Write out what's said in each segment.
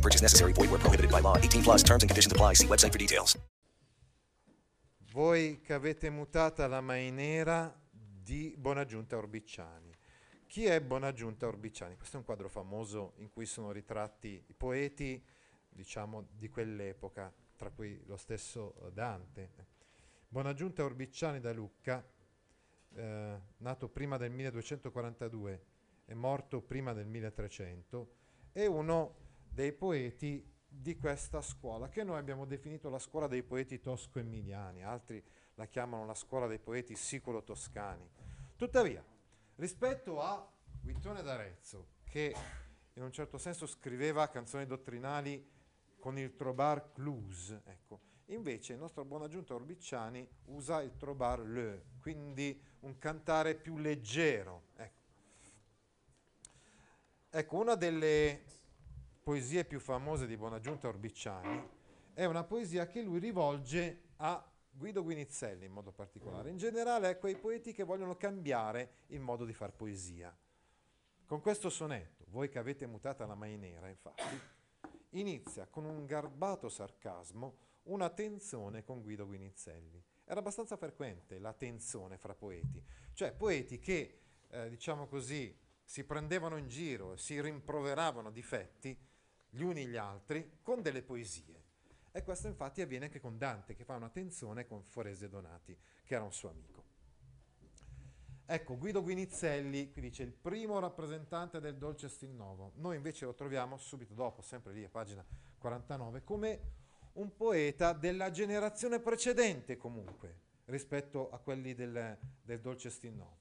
No purchase necessary. Void where prohibited by law. 18 plus terms and conditions apply. See website for details. Voi che avete mutata la mainera di Bonaggiunta Orbicciani. Chi è Bonaggiunta Orbicciani? Questo è un quadro famoso in cui sono ritratti i poeti, diciamo, di quell'epoca, tra cui lo stesso Dante. Bonaggiunta Orbicciani da Lucca, eh, nato prima del 1242 e morto prima del 1300, è uno dei poeti di questa scuola, che noi abbiamo definito la scuola dei poeti tosco-emiliani, altri la chiamano la scuola dei poeti siculo-toscani. Tuttavia, rispetto a Guittone d'Arezzo, che in un certo senso scriveva canzoni dottrinali con il trobar clus, ecco, invece il nostro buon aggiunto Orbicciani usa il trobar le, quindi un cantare più leggero. Ecco. ecco, una delle poesie più famose di Buonaggiunta Orbicciani è una poesia che lui rivolge a Guido Guinizelli in modo particolare, in generale a quei poeti che vogliono cambiare il modo di far poesia. Con questo sonetto, voi che avete mutata la mainera, infatti, inizia con un garbato sarcasmo una tensione con Guido Guinizelli. Era abbastanza frequente la tensione fra poeti, cioè poeti che, eh, diciamo così, si prendevano in giro, si rimproveravano difetti gli uni gli altri con delle poesie. E questo infatti avviene anche con Dante, che fa una tensione con Forese Donati, che era un suo amico. Ecco, Guido Guinizelli, qui dice il primo rappresentante del dolce stil nuovo. Noi invece lo troviamo subito dopo, sempre lì a pagina 49, come un poeta della generazione precedente comunque, rispetto a quelli del, del dolce stil nuovo.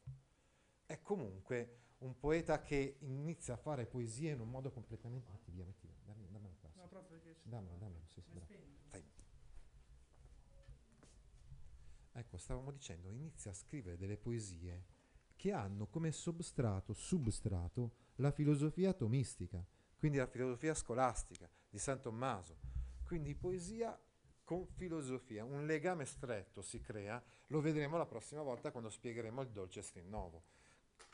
È comunque un poeta che inizia a fare poesie in un modo completamente... Dammela, dammela, sì, sì, Dai. Ecco, stavamo dicendo, inizia a scrivere delle poesie che hanno come substrato, substrato la filosofia tomistica, quindi la filosofia scolastica di San Tommaso. Quindi poesia con filosofia, un legame stretto si crea, lo vedremo la prossima volta quando spiegheremo il dolce Novo.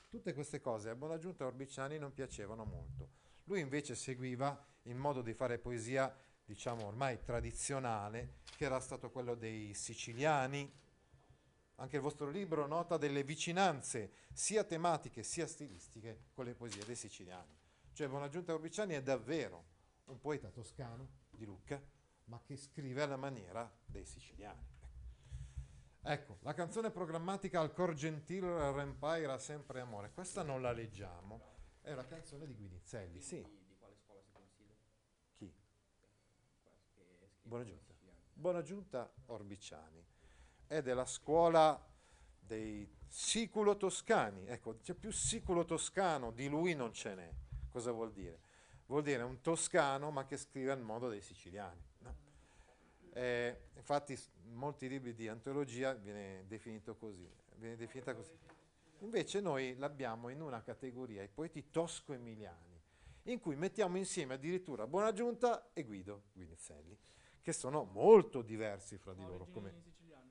Tutte queste cose a Bonaggiunta Orbiciani non piacevano molto. Lui invece seguiva il modo di fare poesia, diciamo ormai tradizionale, che era stato quello dei siciliani, anche il vostro libro nota delle vicinanze sia tematiche sia stilistiche con le poesie dei siciliani. Cioè Bonaggiunta Orbiciani è davvero un poeta toscano di Lucca, ma che scrive alla maniera dei siciliani. Ecco, la canzone programmatica Al cor gentil rempaira sempre amore. Questa non la leggiamo, è una canzone di Guinizelli, sì. Di quale scuola si considera? Chi? Buonaggiunta. Buonaggiunta Orbiciani è della scuola dei siculo toscani. Ecco, c'è più siculo toscano, di lui non ce n'è. Cosa vuol dire? Vuol dire un toscano ma che scrive al modo dei siciliani. No? Eh, infatti in molti libri di antologia viene definito così, viene definita così. Invece noi l'abbiamo in una categoria, i poeti tosco-emiliani, in cui mettiamo insieme addirittura Buonaggiunta e Guido Guinizelli, che sono molto diversi fra di loro. Come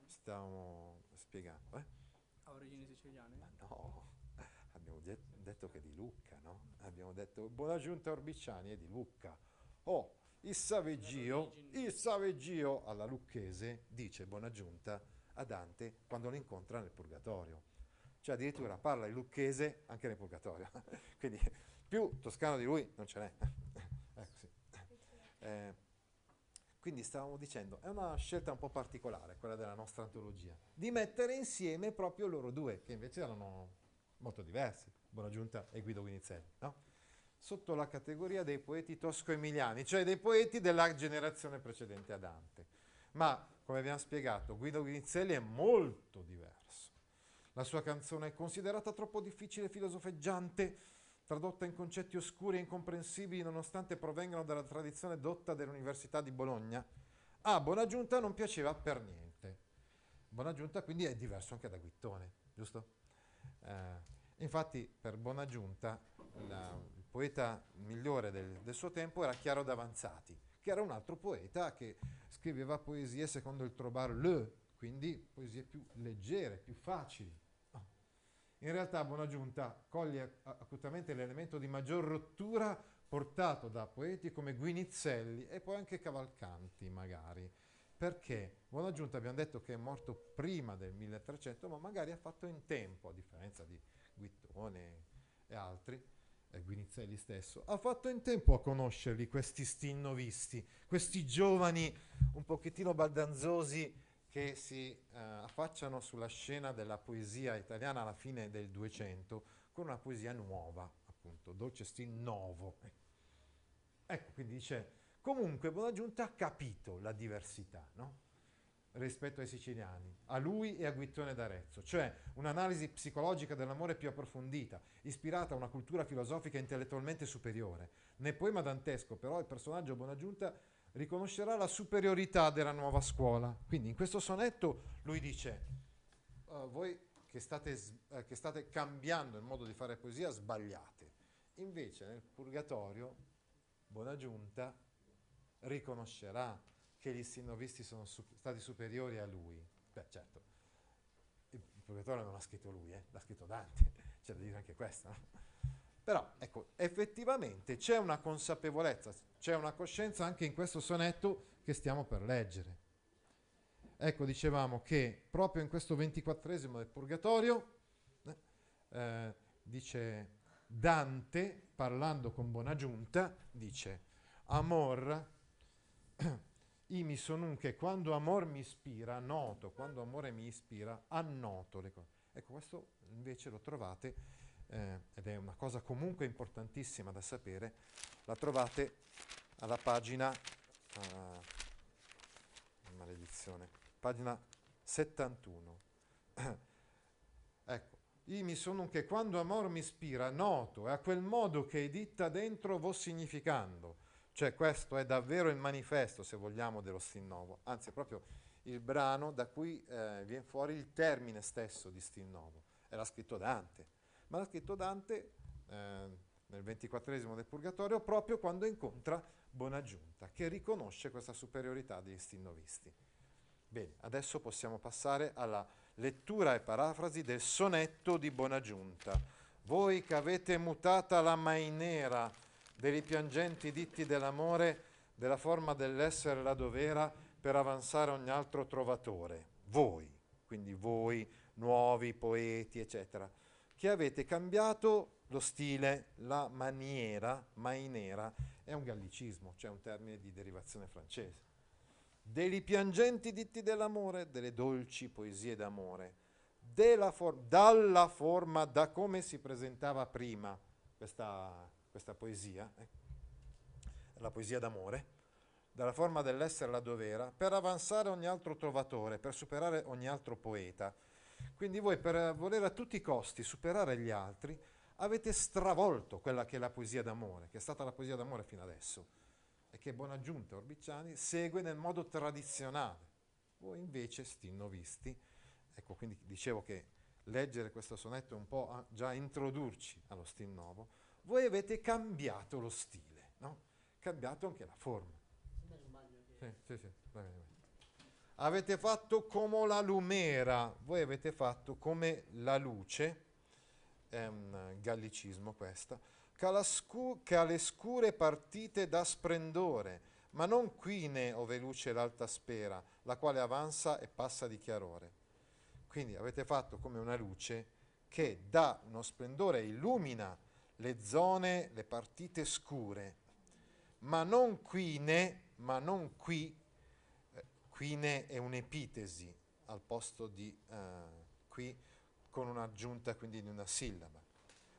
stavamo spiegando. Eh? Ha origini siciliane? Ma no, abbiamo det- detto che è di Lucca, no? Abbiamo detto Buona Giunta Orbiciani è di Lucca. Oh, il Saveggio, il Saveggio alla lucchese dice Buona Giunta a Dante quando lo incontra nel Purgatorio. Cioè addirittura parla il lucchese anche nel Purgatorio. Quindi più toscano di lui non ce n'è. ecco, sì. eh, quindi stavamo dicendo, è una scelta un po' particolare, quella della nostra antologia, di mettere insieme proprio loro due, che invece erano molto diversi, Buonaggiunta e Guido Guinizelli, no? sotto la categoria dei poeti tosco-emiliani, cioè dei poeti della generazione precedente a Dante. Ma, come abbiamo spiegato, Guido Guinizelli è molto diverso. La sua canzone è considerata troppo difficile e filosofeggiante, tradotta in concetti oscuri e incomprensibili nonostante provengano dalla tradizione dotta dell'Università di Bologna, A Bonaggiunta non piaceva per niente. Bonaggiunta quindi è diverso anche da Guittone, giusto? Eh, infatti per Bonaggiunta la, il poeta migliore del, del suo tempo era Chiaro d'Avanzati, che era un altro poeta che scriveva poesie secondo il Trobar Le, quindi poesie più leggere, più facili. In realtà Bonaggiunta coglie acutamente l'elemento di maggior rottura portato da poeti come Guinizelli e poi anche Cavalcanti magari. Perché Bonaggiunta abbiamo detto che è morto prima del 1300, ma magari ha fatto in tempo, a differenza di Guittone e altri, e Guinizelli stesso, ha fatto in tempo a conoscerli questi stinnovisti, questi giovani un pochettino baldanzosi che si eh, affacciano sulla scena della poesia italiana alla fine del 200 con una poesia nuova, appunto, dolce stil novo. Ecco, quindi dice, comunque Bonaggiunta ha capito la diversità, no? rispetto ai siciliani, a lui e a Guittone d'Arezzo, cioè un'analisi psicologica dell'amore più approfondita, ispirata a una cultura filosofica intellettualmente superiore. Nel poema dantesco, però, il personaggio Bonaggiunta riconoscerà la superiorità della nuova scuola. Quindi in questo sonetto lui dice, uh, voi che state, uh, che state cambiando il modo di fare poesia, sbagliate. Invece nel Purgatorio Bonaggiunta riconoscerà che gli sinovisti sono su- stati superiori a lui. Beh, certo, il Purgatorio non l'ha scritto lui, eh? l'ha scritto Dante, c'è da dire anche questo. No? Però, ecco, effettivamente c'è una consapevolezza, c'è una coscienza anche in questo sonetto che stiamo per leggere. Ecco, dicevamo che proprio in questo ventiquattresimo del Purgatorio, eh, eh, dice Dante, parlando con Bonaggiunta, dice, Amor imi sonunche, quando amor mi ispira, noto, quando amore mi ispira, annoto le cose. Ecco, questo invece lo trovate, eh, ed è una cosa comunque importantissima da sapere, la trovate alla pagina, uh, maledizione, pagina 71. ecco, imi sonunche, quando amor mi ispira, noto, è a quel modo che ditta dentro vo significando, cioè questo è davvero il manifesto, se vogliamo, dello Stinnovo, anzi è proprio il brano da cui eh, viene fuori il termine stesso di Stinnovo. Era scritto Dante, ma l'ha scritto Dante eh, nel ventiquattresimo del Purgatorio proprio quando incontra Bonaggiunta, che riconosce questa superiorità degli Stinnovisti. Bene, adesso possiamo passare alla lettura e parafrasi del sonetto di Bonaggiunta. Voi che avete mutata la mainera, dei ripiangenti ditti dell'amore, della forma dell'essere la dovera per avanzare ogni altro trovatore. Voi, quindi voi, nuovi poeti, eccetera, che avete cambiato lo stile, la maniera, mainera, è un gallicismo, cioè un termine di derivazione francese. Dei ripiangenti ditti dell'amore, delle dolci poesie d'amore, for- dalla forma, da come si presentava prima questa questa poesia, eh? la poesia d'amore, dalla forma dell'essere la dovera, per avanzare ogni altro trovatore, per superare ogni altro poeta. Quindi voi per voler a tutti i costi superare gli altri, avete stravolto quella che è la poesia d'amore, che è stata la poesia d'amore fino adesso, e che Bonaggiunta Orbiciani segue nel modo tradizionale. Voi invece, sti novisti, ecco quindi dicevo che leggere questo sonetto è un po' a già introdurci allo stil nuovo, voi avete cambiato lo stile, no? cambiato anche la forma. Sì, sì, sì, va bene, va bene. Avete fatto come la lumera, voi avete fatto come la luce, è un gallicismo questa, alle scure partite da sprendore, ma non quine ove luce l'alta spera, la quale avanza e passa di chiarore. Quindi avete fatto come una luce che dà uno splendore illumina le zone, le partite scure, ma non qui né, ma non qui, eh, qui ne è un'epitesi al posto di eh, qui con un'aggiunta quindi di una sillaba,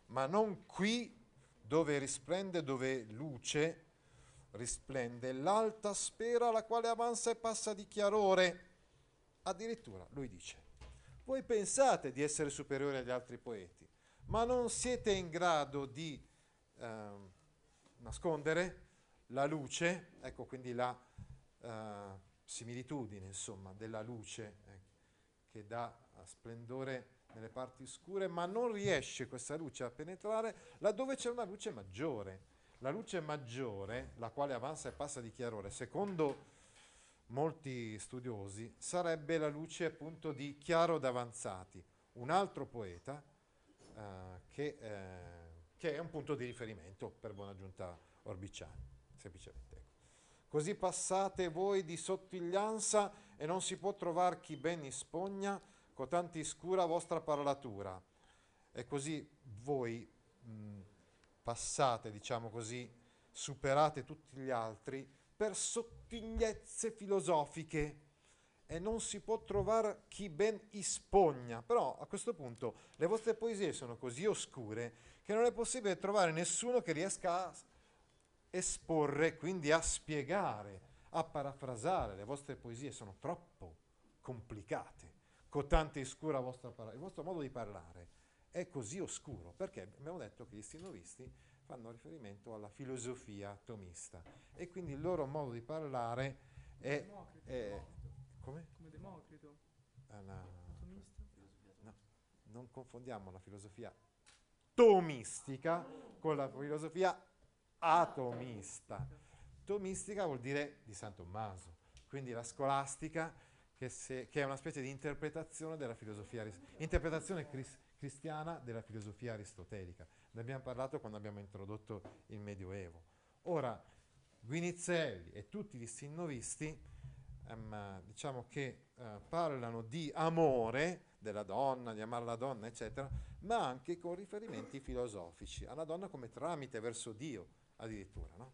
ma non qui dove risplende, dove luce risplende l'alta sfera la quale avanza e passa di chiarore. Addirittura lui dice, voi pensate di essere superiori agli altri poeti, ma non siete in grado di eh, nascondere la luce, ecco quindi la, eh, similitudine, insomma, della luce eh, che dà eh, splendore nelle parti scure, ma non riesce questa luce a penetrare laddove c'è una luce maggiore. La luce maggiore, la quale avanza e passa di chiarore, secondo molti studiosi, sarebbe la luce appunto di Chiaro d'Avanzati, un altro poeta eh, che, eh, che, è un punto di riferimento per buona giunta Orbiciani, semplicemente. Così passate voi di sottiglianza e non si può trovare chi ben ispogna, cotanti scura vostra parlatura. E così voi mh, passate, diciamo così, superate tutti gli altri per sottigliezze filosofiche e non si può trovare chi ben ispogna. Però a questo punto le vostre poesie sono così oscure che non è possibile trovare nessuno che riesca a esporre, quindi a spiegare, a parafrasare. Le vostre poesie sono troppo complicate, cotante scura vostra parola. Il vostro modo di parlare è così oscuro perché abbiamo detto che gli stinovisti fanno riferimento alla filosofia tomista e quindi il loro modo di parlare è... Democrito. è come? Come Democrito. Una, Tomista. no, non confondiamo la filosofia tomistica con la filosofia atomista. Tomistica vuol dire di San Tommaso, quindi la scolastica che, se, che è una specie di interpretazione della filosofia, interpretazione cris- cristiana della filosofia aristotelica. Ne abbiamo parlato quando abbiamo introdotto il Medioevo. Ora, Guinizelli e tutti gli stinnovisti ehm, diciamo che eh, parlano di amore della donna, di amare la donna, eccetera, ma anche con riferimenti filosofici, alla donna come tramite verso Dio addirittura. No?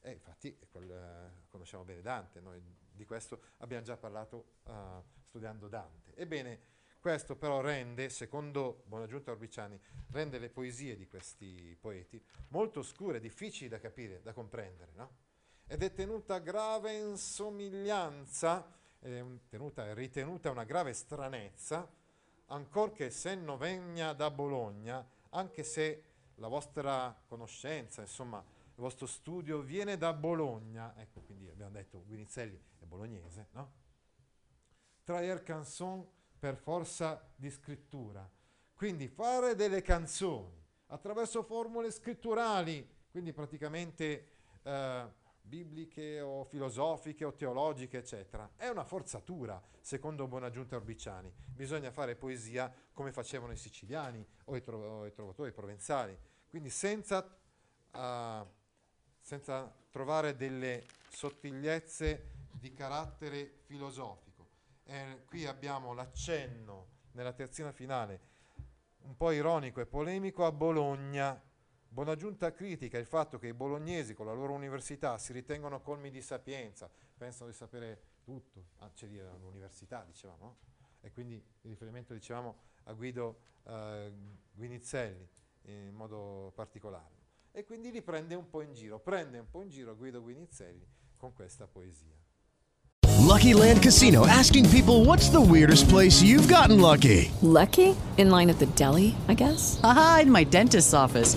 E infatti quel, eh, conosciamo bene Dante, noi di questo abbiamo già parlato uh, studiando Dante. Ebbene, questo però rende, secondo Buonaggiunta Orbiciani, rende le poesie di questi poeti molto oscure, difficili da capire, da comprendere, no? Ed è tenuta grave insomiglianza, è tenuta, è ritenuta una grave stranezza, ancorché se non vegna da Bologna, anche se la vostra conoscenza, insomma, vostro studio viene da Bologna, ecco quindi abbiamo detto Guinizelli è bolognese, no? Traer canzon per forza di scrittura. Quindi fare delle canzoni attraverso formule scritturali, quindi praticamente eh, bibliche o filosofiche o teologiche, eccetera, è una forzatura, secondo Buonaggiunta Orbiciani. Bisogna fare poesia come facevano i siciliani o i, tro- o i trovatori provenzali, quindi senza, uh, senza trovare delle sottigliezze di carattere filosofico. Eh, qui abbiamo l'accenno nella terzina finale, un po' ironico e polemico, a Bologna. Buonaggiunta critica il fatto che i bolognesi con la loro università si ritengono colmi di sapienza, pensano di sapere tutto, ah, c'è dire all'università, dicevamo, no? e quindi il riferimento, dicevamo, a Guido eh, Guinizelli in modo particolare. E quindi li prende un po' in giro, prende un po' in giro Guido Guinizelli con questa poesia. Lucky Land Casino asking people what's the weirdest place you've gotten lucky? Lucky? In line at the deli, I guess? Aha, in my dentist's office.